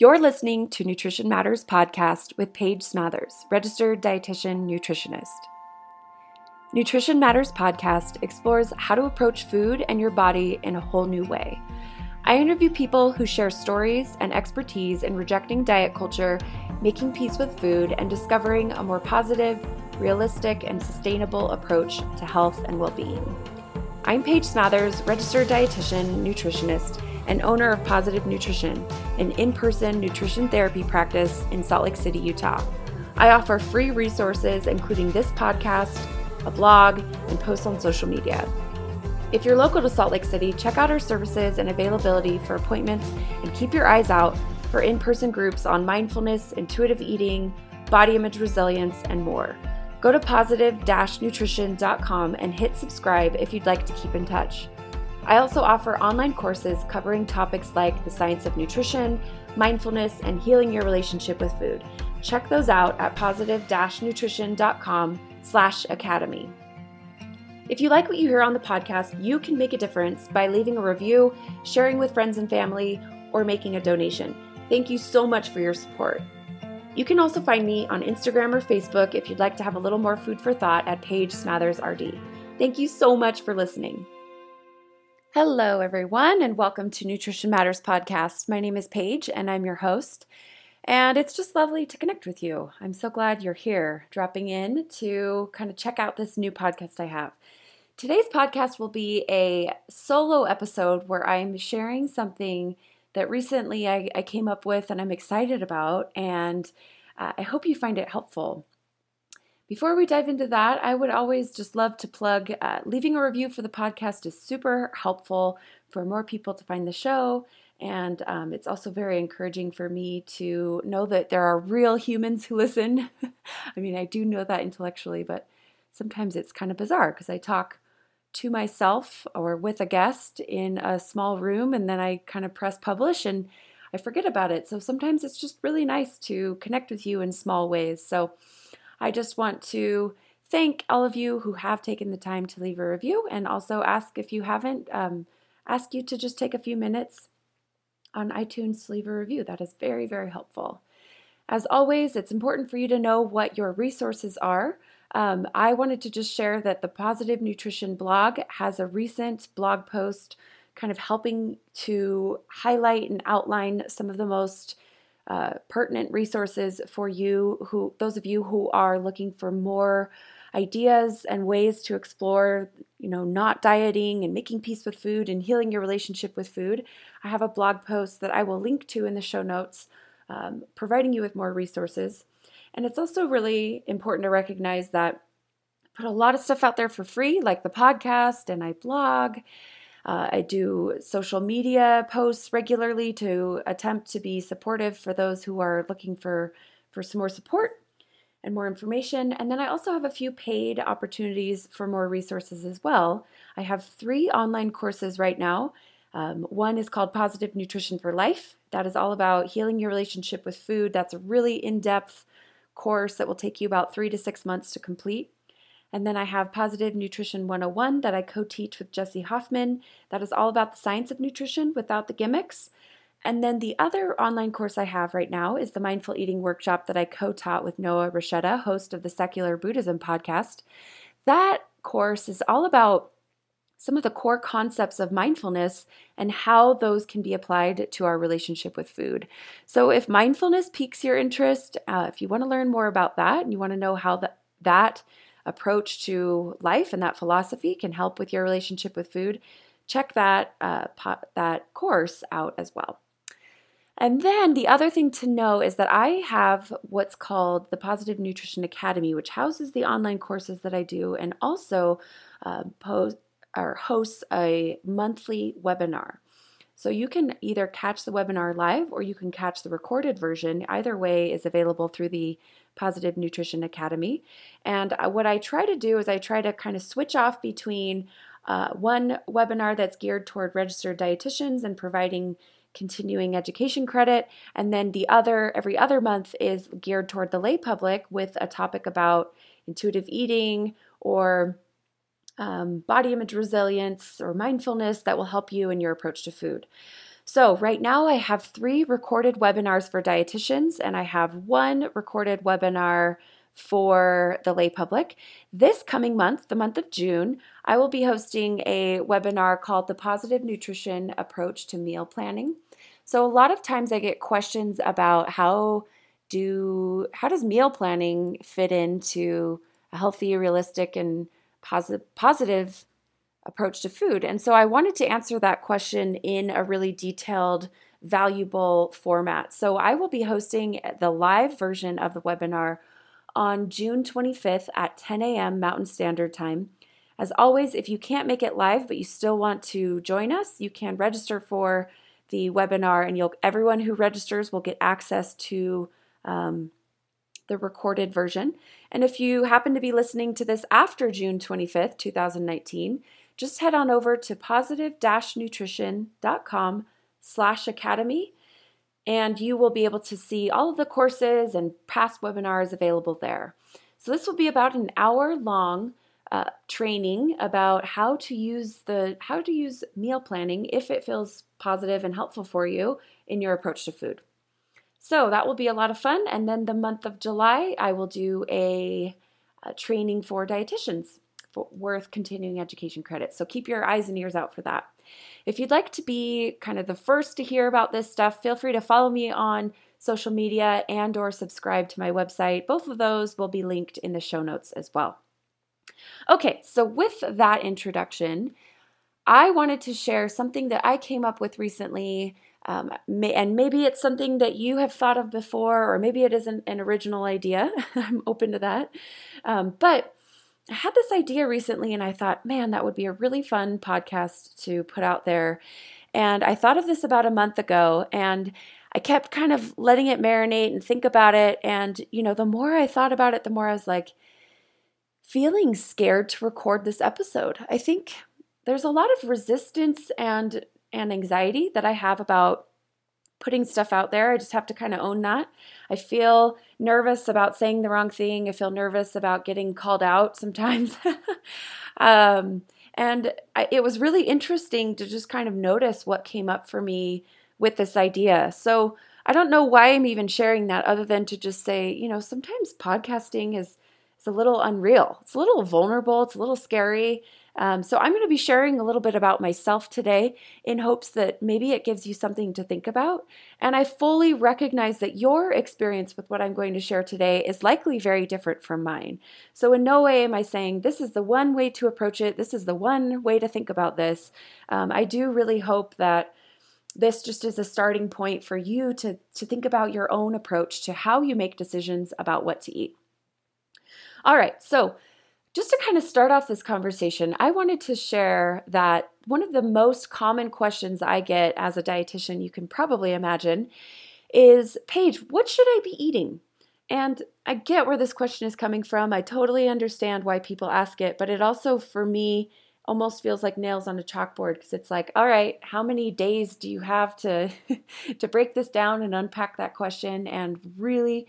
You're listening to Nutrition Matters podcast with Paige Smathers, registered dietitian nutritionist. Nutrition Matters podcast explores how to approach food and your body in a whole new way. I interview people who share stories and expertise in rejecting diet culture, making peace with food, and discovering a more positive, realistic, and sustainable approach to health and well being. I'm Paige Smathers, registered dietitian, nutritionist, and owner of Positive Nutrition, an in person nutrition therapy practice in Salt Lake City, Utah. I offer free resources, including this podcast, a blog, and posts on social media. If you're local to Salt Lake City, check out our services and availability for appointments and keep your eyes out for in person groups on mindfulness, intuitive eating, body image resilience, and more. Go to positive nutrition.com and hit subscribe if you'd like to keep in touch. I also offer online courses covering topics like the science of nutrition, mindfulness, and healing your relationship with food. Check those out at positive-nutrition.com slash academy. If you like what you hear on the podcast, you can make a difference by leaving a review, sharing with friends and family, or making a donation. Thank you so much for your support. You can also find me on Instagram or Facebook if you'd like to have a little more food for thought at Paige Smathers RD. Thank you so much for listening. Hello, everyone, and welcome to Nutrition Matters Podcast. My name is Paige, and I'm your host. And it's just lovely to connect with you. I'm so glad you're here, dropping in to kind of check out this new podcast I have. Today's podcast will be a solo episode where I'm sharing something that recently I, I came up with and I'm excited about, and uh, I hope you find it helpful. Before we dive into that, I would always just love to plug uh, leaving a review for the podcast is super helpful for more people to find the show. And um, it's also very encouraging for me to know that there are real humans who listen. I mean, I do know that intellectually, but sometimes it's kind of bizarre because I talk to myself or with a guest in a small room and then I kind of press publish and I forget about it. So sometimes it's just really nice to connect with you in small ways. So I just want to thank all of you who have taken the time to leave a review and also ask if you haven't, um, ask you to just take a few minutes on iTunes to leave a review. That is very, very helpful. As always, it's important for you to know what your resources are. Um, I wanted to just share that the Positive Nutrition blog has a recent blog post kind of helping to highlight and outline some of the most uh, pertinent resources for you who those of you who are looking for more ideas and ways to explore you know not dieting and making peace with food and healing your relationship with food i have a blog post that i will link to in the show notes um, providing you with more resources. And it's also really important to recognize that I put a lot of stuff out there for free like the podcast and i blog uh, I do social media posts regularly to attempt to be supportive for those who are looking for, for some more support and more information. And then I also have a few paid opportunities for more resources as well. I have three online courses right now. Um, one is called Positive Nutrition for Life. That is all about healing your relationship with food. That's a really in depth course that will take you about three to six months to complete. And then I have Positive Nutrition 101 that I co teach with Jesse Hoffman. That is all about the science of nutrition without the gimmicks. And then the other online course I have right now is the Mindful Eating Workshop that I co taught with Noah Rasheta, host of the Secular Buddhism podcast. That course is all about some of the core concepts of mindfulness and how those can be applied to our relationship with food. So, if mindfulness piques your interest, uh, if you want to learn more about that and you want to know how the, that approach to life and that philosophy can help with your relationship with food, check that uh, po- that course out as well. And then the other thing to know is that I have what's called the Positive Nutrition Academy, which houses the online courses that I do and also uh, post or hosts a monthly webinar. So you can either catch the webinar live or you can catch the recorded version. Either way is available through the Positive Nutrition Academy. And what I try to do is I try to kind of switch off between uh, one webinar that's geared toward registered dietitians and providing continuing education credit, and then the other every other month is geared toward the lay public with a topic about intuitive eating or um, body image resilience or mindfulness that will help you in your approach to food. So, right now I have three recorded webinars for dietitians, and I have one recorded webinar for the lay public. This coming month, the month of June, I will be hosting a webinar called The Positive Nutrition Approach to Meal Planning. So, a lot of times I get questions about how do how does meal planning fit into a healthy, realistic, and positive positive approach to food? And so I wanted to answer that question in a really detailed, valuable format. So I will be hosting the live version of the webinar on June 25th at 10 a.m. Mountain Standard Time. As always, if you can't make it live but you still want to join us, you can register for the webinar, and you'll everyone who registers will get access to um, the recorded version. And if you happen to be listening to this after June 25th, 2019, just head on over to positive-nutrition.com slash academy and you will be able to see all of the courses and past webinars available there. So this will be about an hour long uh, training about how to use the how to use meal planning if it feels positive and helpful for you in your approach to food. So that will be a lot of fun. And then the month of July, I will do a, a training for dietitians for worth continuing education credits. So keep your eyes and ears out for that. If you'd like to be kind of the first to hear about this stuff, feel free to follow me on social media and or subscribe to my website. Both of those will be linked in the show notes as well. Okay, so with that introduction, I wanted to share something that I came up with recently um, may, and maybe it's something that you have thought of before, or maybe it isn't an original idea. I'm open to that. Um, but I had this idea recently, and I thought, man, that would be a really fun podcast to put out there. And I thought of this about a month ago, and I kept kind of letting it marinate and think about it. And, you know, the more I thought about it, the more I was like, feeling scared to record this episode. I think there's a lot of resistance and and anxiety that I have about putting stuff out there. I just have to kind of own that. I feel nervous about saying the wrong thing. I feel nervous about getting called out sometimes. um, and I, it was really interesting to just kind of notice what came up for me with this idea. So I don't know why I'm even sharing that other than to just say, you know, sometimes podcasting is it's a little unreal. It's a little vulnerable. It's a little scary. Um, so, I'm going to be sharing a little bit about myself today in hopes that maybe it gives you something to think about. And I fully recognize that your experience with what I'm going to share today is likely very different from mine. So, in no way am I saying this is the one way to approach it, this is the one way to think about this. Um, I do really hope that this just is a starting point for you to, to think about your own approach to how you make decisions about what to eat. All right, so just to kind of start off this conversation, I wanted to share that one of the most common questions I get as a dietitian, you can probably imagine, is Paige, what should I be eating? And I get where this question is coming from. I totally understand why people ask it, but it also, for me, almost feels like nails on a chalkboard because it's like, all right, how many days do you have to to break this down and unpack that question and really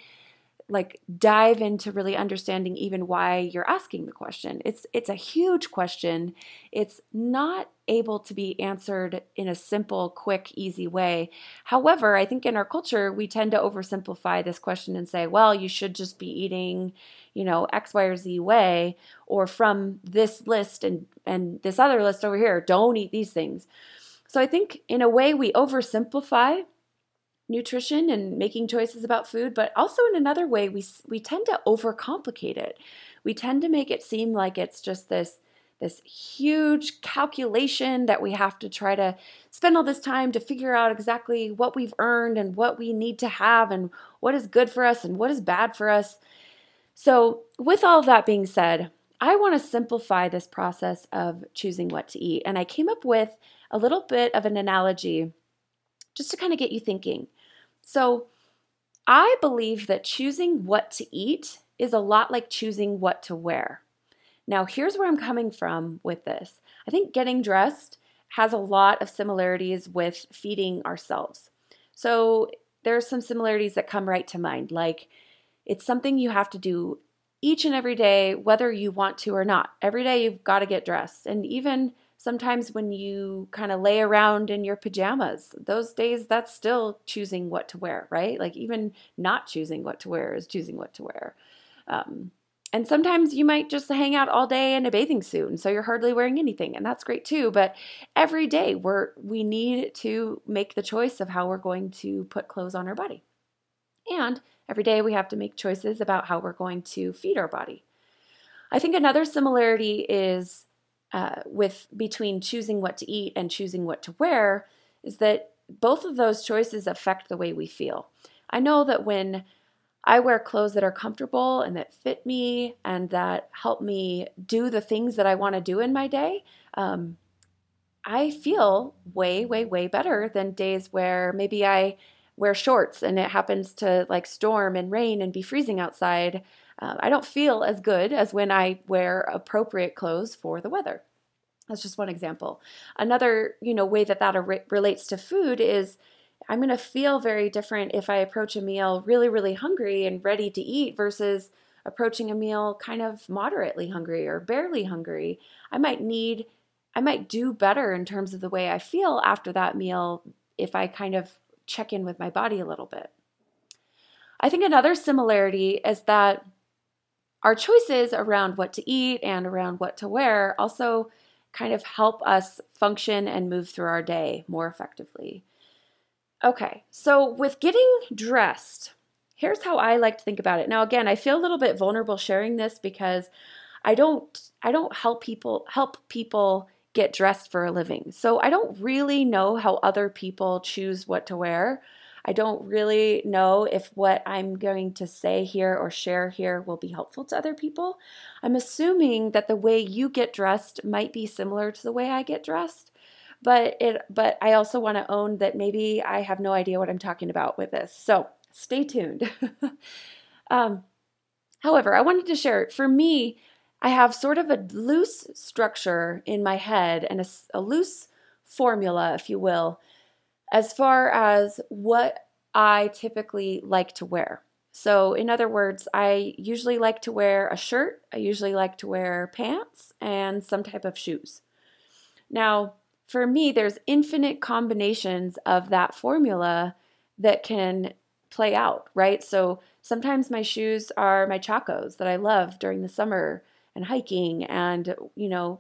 like dive into really understanding even why you're asking the question. It's it's a huge question. It's not able to be answered in a simple, quick, easy way. However, I think in our culture we tend to oversimplify this question and say, well, you should just be eating, you know, X, Y, or Z way, or from this list and and this other list over here, don't eat these things. So I think in a way we oversimplify nutrition and making choices about food, but also in another way, we, we tend to overcomplicate it. We tend to make it seem like it's just this this huge calculation that we have to try to spend all this time to figure out exactly what we've earned and what we need to have and what is good for us and what is bad for us. So, with all of that being said, I want to simplify this process of choosing what to eat. And I came up with a little bit of an analogy just to kind of get you thinking. So, I believe that choosing what to eat is a lot like choosing what to wear. Now, here's where I'm coming from with this. I think getting dressed has a lot of similarities with feeding ourselves. So, there's some similarities that come right to mind, like it's something you have to do each and every day, whether you want to or not. Every day you've got to get dressed. And even sometimes when you kind of lay around in your pajamas, those days that's still choosing what to wear, right? Like even not choosing what to wear is choosing what to wear. Um, and sometimes you might just hang out all day in a bathing suit, and so you're hardly wearing anything, and that's great too. But every day we're we need to make the choice of how we're going to put clothes on our body. And every day we have to make choices about how we're going to feed our body. I think another similarity is uh, with between choosing what to eat and choosing what to wear is that both of those choices affect the way we feel. I know that when I wear clothes that are comfortable and that fit me and that help me do the things that I want to do in my day, um, I feel way, way, way better than days where maybe I wear shorts and it happens to like storm and rain and be freezing outside. Uh, I don't feel as good as when I wear appropriate clothes for the weather. That's just one example. Another, you know, way that that relates to food is I'm going to feel very different if I approach a meal really, really hungry and ready to eat versus approaching a meal kind of moderately hungry or barely hungry. I might need, I might do better in terms of the way I feel after that meal if I kind of check in with my body a little bit. I think another similarity is that our choices around what to eat and around what to wear also kind of help us function and move through our day more effectively. Okay, so with getting dressed, here's how I like to think about it. Now again, I feel a little bit vulnerable sharing this because I don't I don't help people help people get dressed for a living. So I don't really know how other people choose what to wear. I don't really know if what I'm going to say here or share here will be helpful to other people. I'm assuming that the way you get dressed might be similar to the way I get dressed but it but I also want to own that maybe I have no idea what I'm talking about with this. So stay tuned. um, however, I wanted to share for me, I have sort of a loose structure in my head and a, a loose formula, if you will, as far as what I typically like to wear. So, in other words, I usually like to wear a shirt, I usually like to wear pants, and some type of shoes. Now, for me, there's infinite combinations of that formula that can play out, right? So sometimes my shoes are my chacos that I love during the summer and hiking and, you know,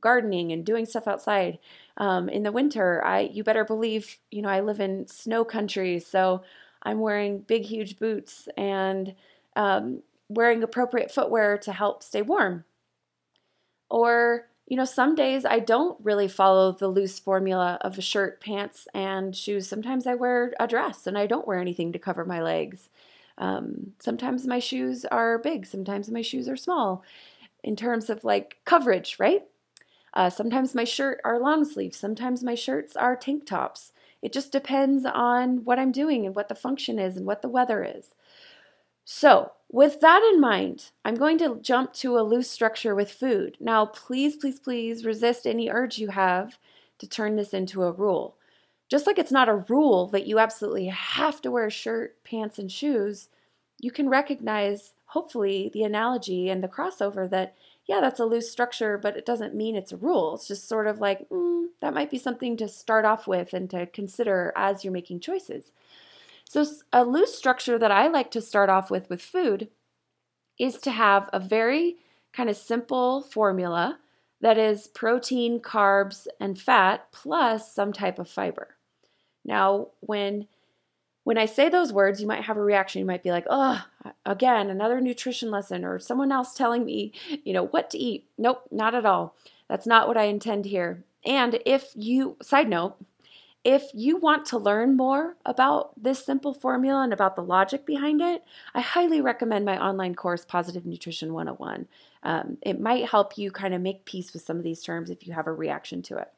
gardening and doing stuff outside. Um, in the winter, I you better believe, you know, I live in snow country, so I'm wearing big, huge boots and um, wearing appropriate footwear to help stay warm. Or you know, some days I don't really follow the loose formula of a shirt, pants, and shoes. Sometimes I wear a dress and I don't wear anything to cover my legs. Um, sometimes my shoes are big, sometimes my shoes are small in terms of like coverage, right? Uh, sometimes my shirt are long sleeves, sometimes my shirts are tank tops. It just depends on what I'm doing and what the function is and what the weather is. So, with that in mind, I'm going to jump to a loose structure with food. Now, please, please, please resist any urge you have to turn this into a rule. Just like it's not a rule that you absolutely have to wear a shirt, pants, and shoes, you can recognize, hopefully, the analogy and the crossover that, yeah, that's a loose structure, but it doesn't mean it's a rule. It's just sort of like, mm, that might be something to start off with and to consider as you're making choices. So, a loose structure that I like to start off with with food is to have a very kind of simple formula that is protein, carbs, and fat plus some type of fiber. Now, when when I say those words, you might have a reaction. You might be like, "Oh, again, another nutrition lesson," or someone else telling me, you know, what to eat. Nope, not at all. That's not what I intend here. And if you, side note, if you want to learn more about this simple formula and about the logic behind it, I highly recommend my online course, Positive Nutrition 101. Um, it might help you kind of make peace with some of these terms if you have a reaction to it.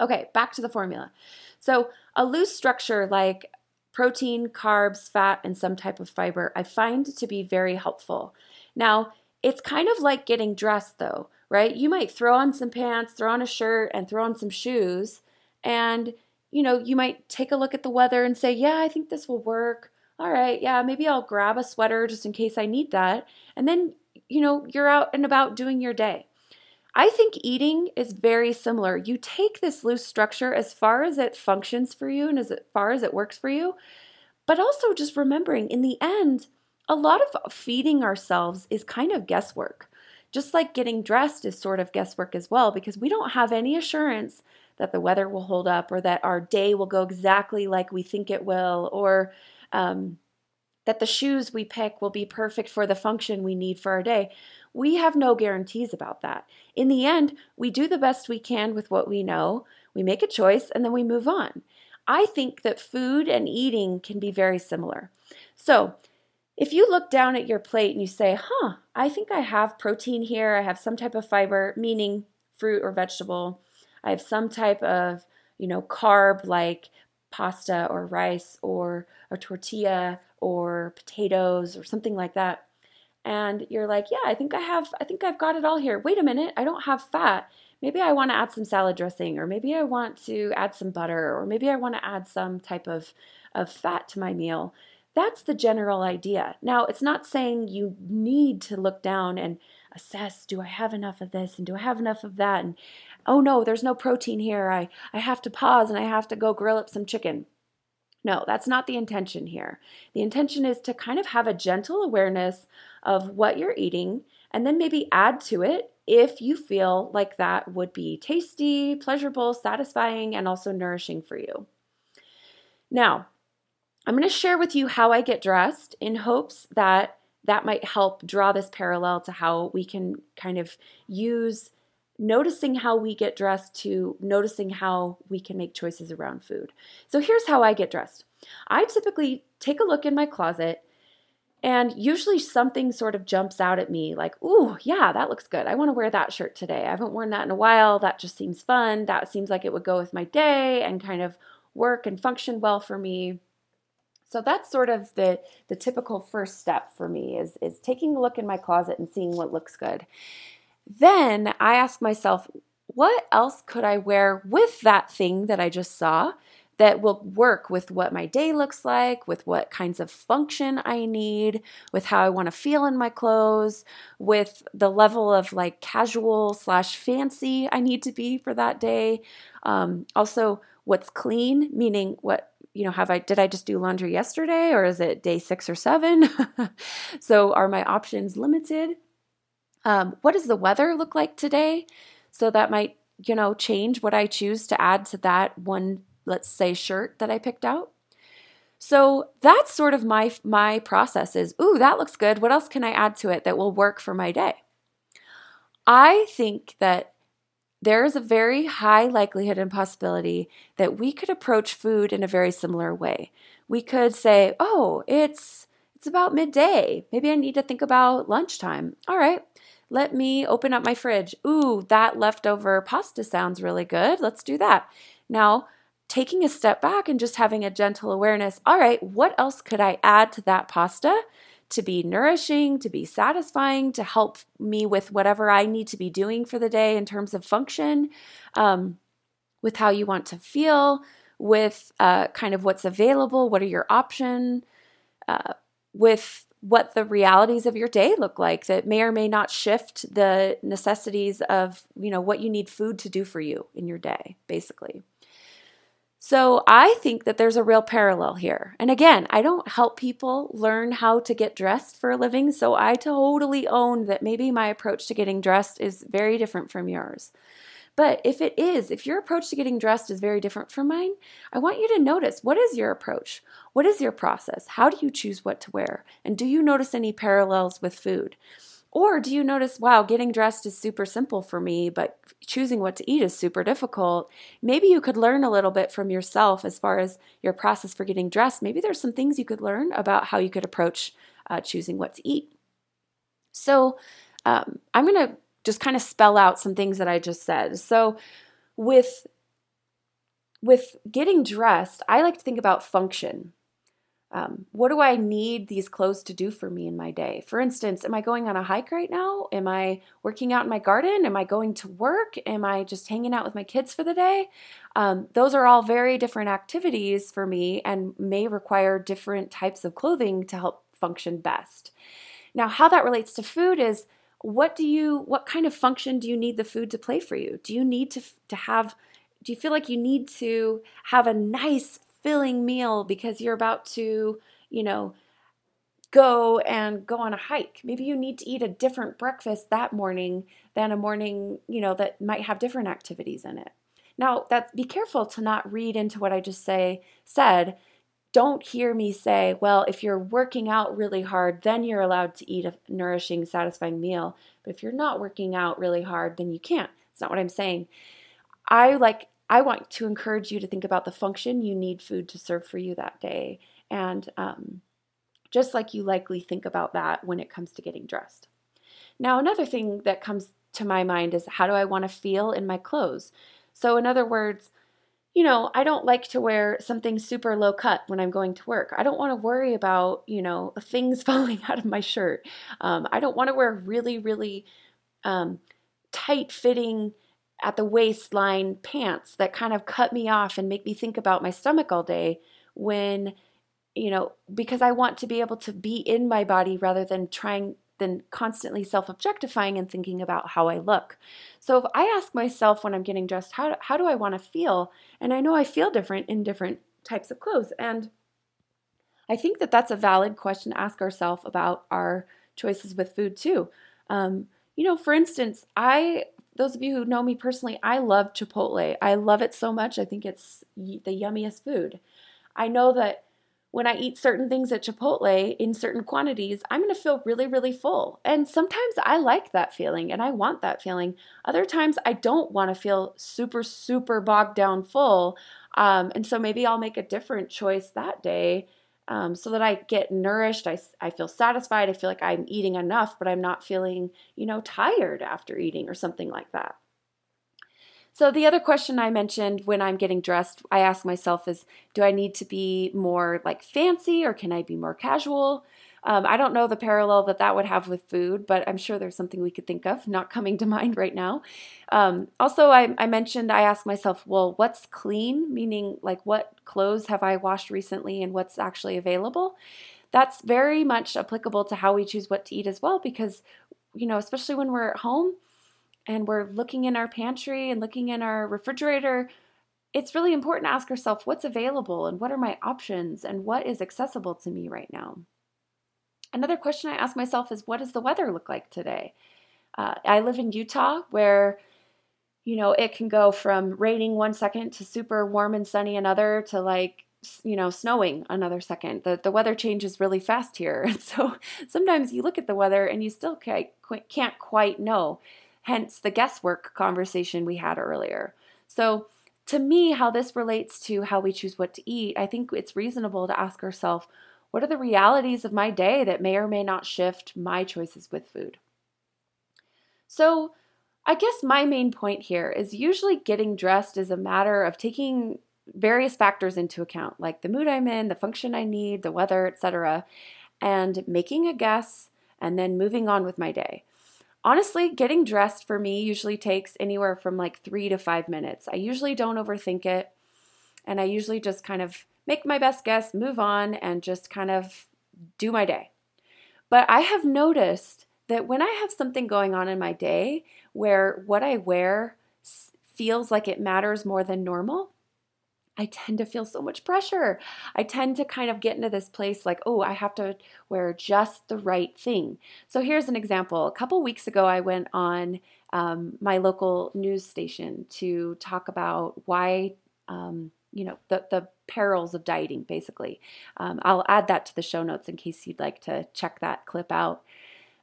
Okay, back to the formula. So, a loose structure like protein, carbs, fat, and some type of fiber, I find to be very helpful. Now, it's kind of like getting dressed though, right? You might throw on some pants, throw on a shirt, and throw on some shoes, and you know, you might take a look at the weather and say, yeah, I think this will work. All right, yeah, maybe I'll grab a sweater just in case I need that. And then, you know, you're out and about doing your day. I think eating is very similar. You take this loose structure as far as it functions for you and as far as it works for you, but also just remembering in the end, a lot of feeding ourselves is kind of guesswork. Just like getting dressed is sort of guesswork as well, because we don't have any assurance that the weather will hold up or that our day will go exactly like we think it will or um, that the shoes we pick will be perfect for the function we need for our day. We have no guarantees about that. In the end, we do the best we can with what we know, we make a choice, and then we move on. I think that food and eating can be very similar. So, if you look down at your plate and you say, huh, I think I have protein here, I have some type of fiber, meaning fruit or vegetable, I have some type of, you know, carb like pasta or rice or a tortilla or potatoes or something like that. And you're like, yeah, I think I have, I think I've got it all here. Wait a minute, I don't have fat. Maybe I want to add some salad dressing, or maybe I want to add some butter, or maybe I want to add some type of, of fat to my meal. That's the general idea. Now, it's not saying you need to look down and assess do I have enough of this and do I have enough of that? And oh no, there's no protein here. I, I have to pause and I have to go grill up some chicken. No, that's not the intention here. The intention is to kind of have a gentle awareness of what you're eating and then maybe add to it if you feel like that would be tasty, pleasurable, satisfying, and also nourishing for you. Now, I'm going to share with you how I get dressed in hopes that that might help draw this parallel to how we can kind of use noticing how we get dressed to noticing how we can make choices around food. So here's how I get dressed. I typically take a look in my closet and usually something sort of jumps out at me like, ooh, yeah, that looks good. I want to wear that shirt today. I haven't worn that in a while. That just seems fun. That seems like it would go with my day and kind of work and function well for me. So that's sort of the the typical first step for me is is taking a look in my closet and seeing what looks good. Then I ask myself, what else could I wear with that thing that I just saw that will work with what my day looks like, with what kinds of function I need, with how I want to feel in my clothes, with the level of like casual slash fancy I need to be for that day. Um, also, what's clean, meaning what you know have i did i just do laundry yesterday or is it day six or seven so are my options limited um, what does the weather look like today? So that might, you know, change what I choose to add to that one, let's say, shirt that I picked out. So that's sort of my my process is, ooh, that looks good. What else can I add to it that will work for my day? I think that there is a very high likelihood and possibility that we could approach food in a very similar way. We could say, "Oh, it's it's about midday. Maybe I need to think about lunchtime." All right. Let me open up my fridge. Ooh, that leftover pasta sounds really good. Let's do that. Now, taking a step back and just having a gentle awareness all right, what else could I add to that pasta to be nourishing, to be satisfying, to help me with whatever I need to be doing for the day in terms of function, um, with how you want to feel, with uh, kind of what's available, what are your options, uh, with what the realities of your day look like that may or may not shift the necessities of you know what you need food to do for you in your day basically. So i think that there's a real parallel here. And again i don't help people learn how to get dressed for a living so i totally own that maybe my approach to getting dressed is very different from yours but if it is, if your approach to getting dressed is very different from mine, I want you to notice what is your approach? What is your process? How do you choose what to wear? And do you notice any parallels with food? Or do you notice, wow, getting dressed is super simple for me, but choosing what to eat is super difficult? Maybe you could learn a little bit from yourself as far as your process for getting dressed. Maybe there's some things you could learn about how you could approach uh, choosing what to eat. So, um, I'm going to just kind of spell out some things that I just said. So with with getting dressed, I like to think about function. Um, what do I need these clothes to do for me in my day? For instance, am I going on a hike right now? Am I working out in my garden? Am I going to work? Am I just hanging out with my kids for the day? Um, those are all very different activities for me and may require different types of clothing to help function best. Now, how that relates to food is what do you what kind of function do you need the food to play for you? Do you need to to have do you feel like you need to have a nice filling meal because you're about to, you know, go and go on a hike. Maybe you need to eat a different breakfast that morning than a morning, you know, that might have different activities in it. Now, that be careful to not read into what I just say said. Don't hear me say, well, if you're working out really hard, then you're allowed to eat a nourishing, satisfying meal. But if you're not working out really hard, then you can't. It's not what I'm saying. I like I want to encourage you to think about the function you need food to serve for you that day. And um, just like you likely think about that when it comes to getting dressed. Now, another thing that comes to my mind is how do I want to feel in my clothes? So, in other words, you know, I don't like to wear something super low cut when I'm going to work. I don't want to worry about, you know, things falling out of my shirt. Um, I don't want to wear really, really um, tight fitting at the waistline pants that kind of cut me off and make me think about my stomach all day when you know, because I want to be able to be in my body rather than trying than constantly self-objectifying and thinking about how I look. So if I ask myself when I'm getting dressed, how how do I want to feel? And I know I feel different in different types of clothes and I think that that's a valid question to ask ourselves about our choices with food too. Um, you know, for instance, I those of you who know me personally, I love Chipotle. I love it so much. I think it's the yummiest food. I know that when I eat certain things at Chipotle in certain quantities, I'm going to feel really, really full. And sometimes I like that feeling and I want that feeling. Other times I don't want to feel super, super bogged down full. Um, and so maybe I'll make a different choice that day um, so that I get nourished. I, I feel satisfied. I feel like I'm eating enough, but I'm not feeling, you know, tired after eating or something like that. So, the other question I mentioned when I'm getting dressed, I ask myself is do I need to be more like fancy or can I be more casual? Um, I don't know the parallel that that would have with food, but I'm sure there's something we could think of, not coming to mind right now. Um, also, I, I mentioned I ask myself, well, what's clean? Meaning, like, what clothes have I washed recently and what's actually available? That's very much applicable to how we choose what to eat as well, because, you know, especially when we're at home, and we're looking in our pantry and looking in our refrigerator, it's really important to ask ourselves what's available and what are my options and what is accessible to me right now. Another question I ask myself is what does the weather look like today? Uh, I live in Utah where you know it can go from raining one second to super warm and sunny another to like you know snowing another second the, the weather changes really fast here so sometimes you look at the weather and you still can't quite know hence the guesswork conversation we had earlier. So, to me, how this relates to how we choose what to eat, I think it's reasonable to ask ourselves what are the realities of my day that may or may not shift my choices with food? So, I guess my main point here is usually getting dressed is a matter of taking various factors into account, like the mood I'm in, the function I need, the weather, etc., and making a guess and then moving on with my day honestly, getting dressed for me usually takes anywhere from like three to five minutes. I usually don't overthink it. And I usually just kind of make my best guess, move on, and just kind of do my day. But I have noticed that when I have something going on in my day where what I wear feels like it matters more than normal, I tend to feel so much pressure. I tend to kind of get into this place like, oh, I have to wear just the right thing. So here's an example. A couple weeks ago, I went on um, my local news station to talk about why, um, you know, the, the perils of dieting, basically. Um, I'll add that to the show notes in case you'd like to check that clip out.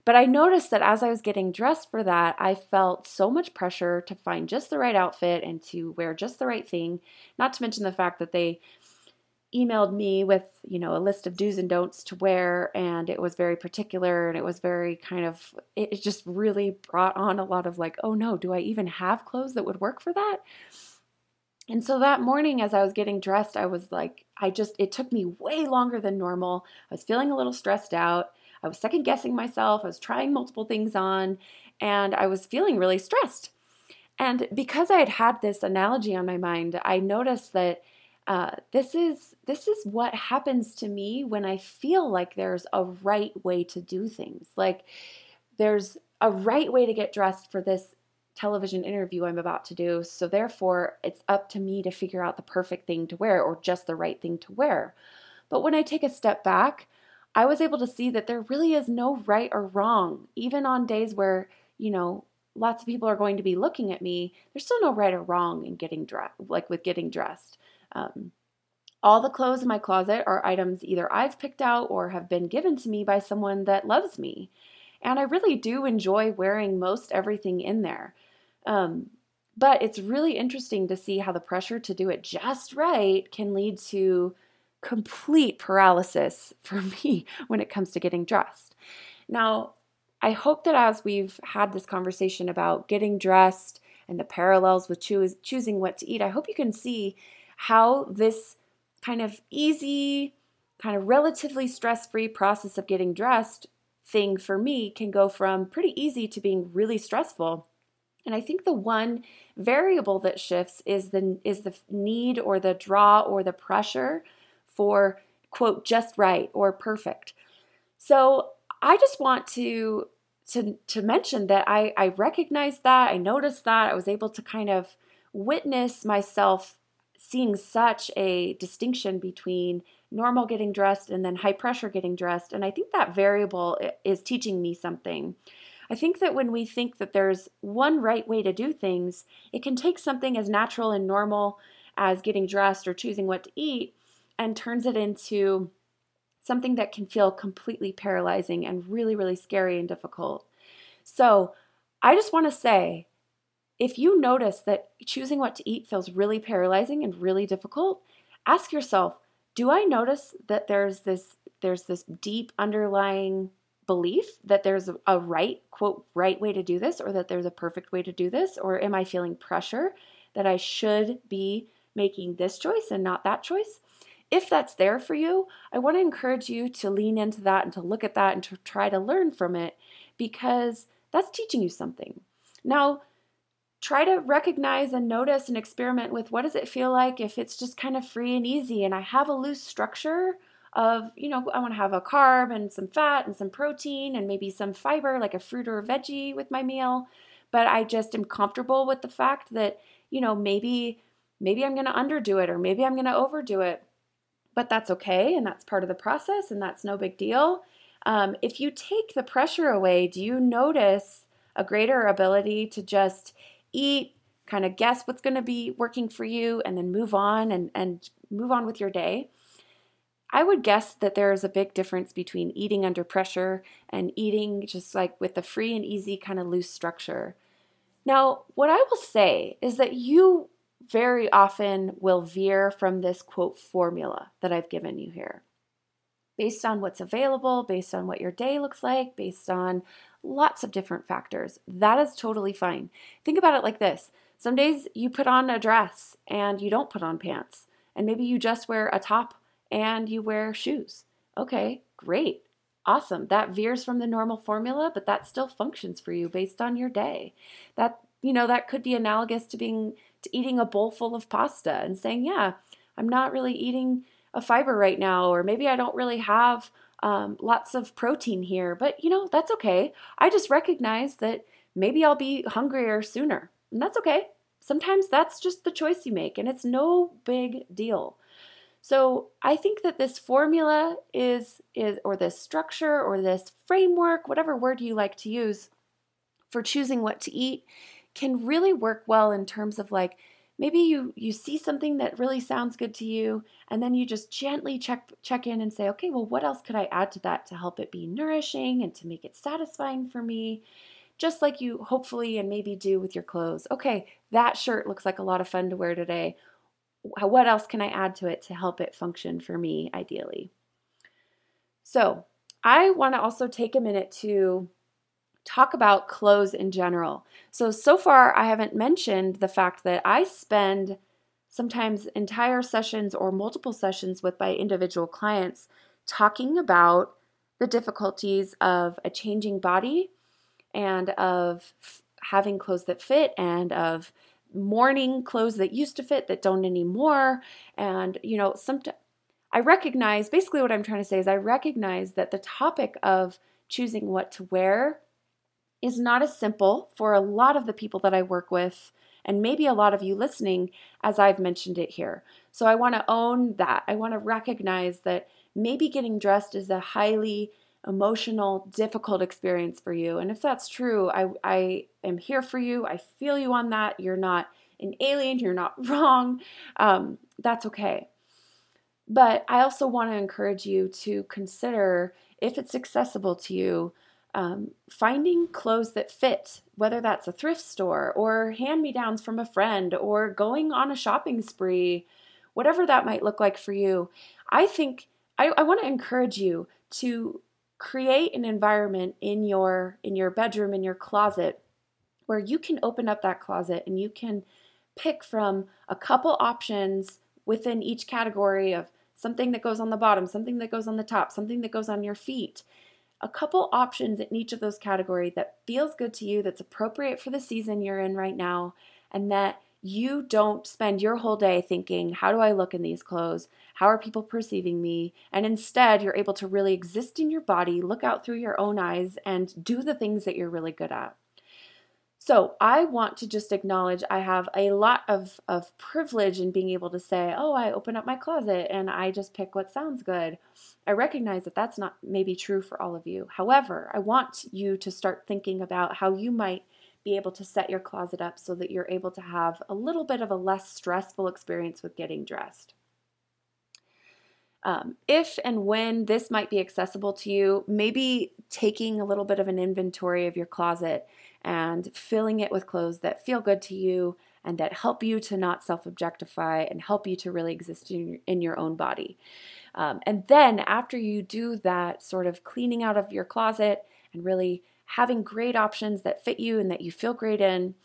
But I noticed that as I was getting dressed for that, I felt so much pressure to find just the right outfit and to wear just the right thing, not to mention the fact that they emailed me with, you know, a list of do's and don'ts to wear and it was very particular and it was very kind of it just really brought on a lot of like, oh no, do I even have clothes that would work for that? And so that morning, as I was getting dressed, I was like, I just, it took me way longer than normal. I was feeling a little stressed out. I was second guessing myself. I was trying multiple things on, and I was feeling really stressed. And because I had had this analogy on my mind, I noticed that uh, this is this is what happens to me when I feel like there's a right way to do things. Like there's a right way to get dressed for this television interview I'm about to do. So therefore, it's up to me to figure out the perfect thing to wear or just the right thing to wear. But when I take a step back, I was able to see that there really is no right or wrong. Even on days where, you know, lots of people are going to be looking at me, there's still no right or wrong in getting dressed, like with getting dressed. Um, all the clothes in my closet are items either I've picked out or have been given to me by someone that loves me. And I really do enjoy wearing most everything in there. Um, but it's really interesting to see how the pressure to do it just right can lead to complete paralysis for me when it comes to getting dressed. Now, I hope that as we've had this conversation about getting dressed and the parallels with choos- choosing what to eat, I hope you can see how this kind of easy, kind of relatively stress free process of getting dressed thing for me can go from pretty easy to being really stressful. And I think the one variable that shifts is the is the need or the draw or the pressure for quote just right or perfect. So I just want to to to mention that I I recognized that, I noticed that, I was able to kind of witness myself seeing such a distinction between normal getting dressed and then high pressure getting dressed and I think that variable is teaching me something. I think that when we think that there's one right way to do things, it can take something as natural and normal as getting dressed or choosing what to eat and turns it into something that can feel completely paralyzing and really, really scary and difficult. So, I just want to say if you notice that choosing what to eat feels really paralyzing and really difficult, ask yourself, do I notice that there's this there's this deep underlying belief that there's a right quote right way to do this or that there's a perfect way to do this or am I feeling pressure that I should be making this choice and not that choice? If that's there for you, I want to encourage you to lean into that and to look at that and to try to learn from it because that's teaching you something. Now, try to recognize and notice and experiment with what does it feel like if it's just kind of free and easy and I have a loose structure of, you know, I want to have a carb and some fat and some protein and maybe some fiber like a fruit or a veggie with my meal, but I just am comfortable with the fact that, you know, maybe maybe I'm going to underdo it or maybe I'm going to overdo it but that's okay and that's part of the process and that's no big deal. Um, if you take the pressure away, do you notice a greater ability to just eat, kind of guess what's going to be working for you, and then move on and, and move on with your day? I would guess that there is a big difference between eating under pressure and eating just like with the free and easy kind of loose structure. Now, what I will say is that you very often will veer from this quote formula that I've given you here. Based on what's available, based on what your day looks like, based on lots of different factors. That is totally fine. Think about it like this some days you put on a dress and you don't put on pants, and maybe you just wear a top and you wear shoes. Okay, great. Awesome. That veers from the normal formula, but that still functions for you based on your day. That, you know, that could be analogous to being to eating a bowl full of pasta and saying, yeah, I'm not really eating a fiber right now, or maybe I don't really have um, lots of protein here, but you know, that's okay. I just recognize that maybe I'll be hungrier sooner, and that's okay. Sometimes that's just the choice you make, and it's no big deal. So I think that this formula is is or this structure or this framework, whatever word you like to use for choosing what to eat can really work well in terms of like maybe you you see something that really sounds good to you and then you just gently check check in and say okay well what else could i add to that to help it be nourishing and to make it satisfying for me? Just like you hopefully and maybe do with your clothes. Okay that shirt looks like a lot of fun to wear today. What else can i add to it to help it function for me ideally? So i want to also take a minute to talk about clothes in general. So, so far, I haven't mentioned the fact that I spend sometimes entire sessions or multiple sessions with my individual clients talking about the difficulties of a changing body and of having clothes that fit and of mourning clothes that used to fit that don't anymore and you know some I recognize basically what I'm trying to say is I recognize that the topic of choosing what to wear is not as simple for a lot of the people that I work with, and maybe a lot of you listening, as I've mentioned it here. So I want to own that. I want to recognize that maybe getting dressed is a highly emotional, difficult experience for you. And if that's true, I, I am here for you. I feel you on that. You're not an alien, you're not wrong. Um, that's okay. But I also want to encourage you to consider if it's accessible to you. Um, finding clothes that fit, whether that's a thrift store or hand me downs from a friend or going on a shopping spree, whatever that might look like for you. I think I, I want to encourage you to create an environment in your in your bedroom in your closet where you can open up that closet and you can pick from a couple options within each category of something that goes on the bottom, something that goes on the top, something that goes on your feet. A couple options in each of those categories that feels good to you, that's appropriate for the season you're in right now, and that you don't spend your whole day thinking, how do I look in these clothes? How are people perceiving me? And instead, you're able to really exist in your body, look out through your own eyes, and do the things that you're really good at. So, I want to just acknowledge I have a lot of, of privilege in being able to say, oh, I open up my closet and I just pick what sounds good. I recognize that that's not maybe true for all of you. However, I want you to start thinking about how you might be able to set your closet up so that you're able to have a little bit of a less stressful experience with getting dressed. Um, if and when this might be accessible to you, maybe taking a little bit of an inventory of your closet and filling it with clothes that feel good to you and that help you to not self objectify and help you to really exist in your, in your own body. Um, and then, after you do that sort of cleaning out of your closet and really having great options that fit you and that you feel great in,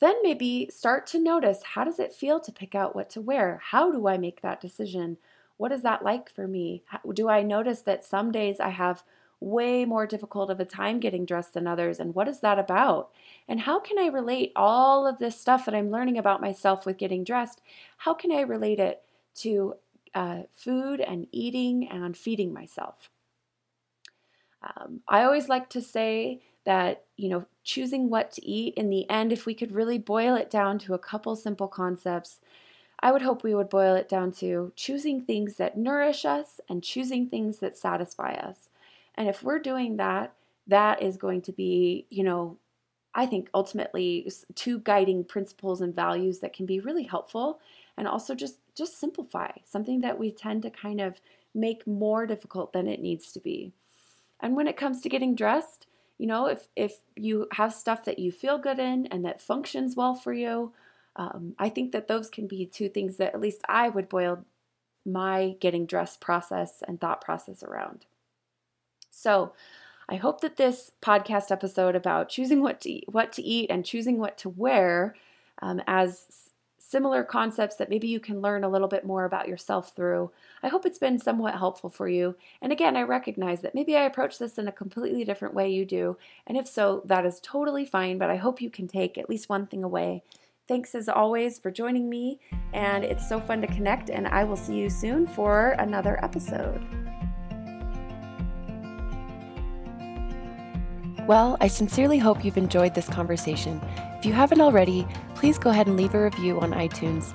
then maybe start to notice how does it feel to pick out what to wear? How do I make that decision? What is that like for me? Do I notice that some days I have way more difficult of a time getting dressed than others? And what is that about? And how can I relate all of this stuff that I'm learning about myself with getting dressed? How can I relate it to uh, food and eating and feeding myself? Um, I always like to say that, you know, choosing what to eat in the end, if we could really boil it down to a couple simple concepts, I would hope we would boil it down to choosing things that nourish us and choosing things that satisfy us. And if we're doing that, that is going to be, you know, I think ultimately two guiding principles and values that can be really helpful and also just just simplify something that we tend to kind of make more difficult than it needs to be. And when it comes to getting dressed, you know, if if you have stuff that you feel good in and that functions well for you, um, I think that those can be two things that at least I would boil my getting dressed process and thought process around. So, I hope that this podcast episode about choosing what to eat, what to eat and choosing what to wear um, as similar concepts that maybe you can learn a little bit more about yourself through. I hope it's been somewhat helpful for you. And again, I recognize that maybe I approach this in a completely different way you do. And if so, that is totally fine, but I hope you can take at least one thing away. Thanks as always for joining me, and it's so fun to connect, and I will see you soon for another episode. Well, I sincerely hope you've enjoyed this conversation. If you haven't already, please go ahead and leave a review on iTunes.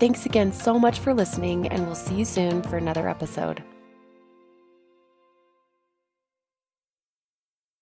Thanks again so much for listening, and we'll see you soon for another episode.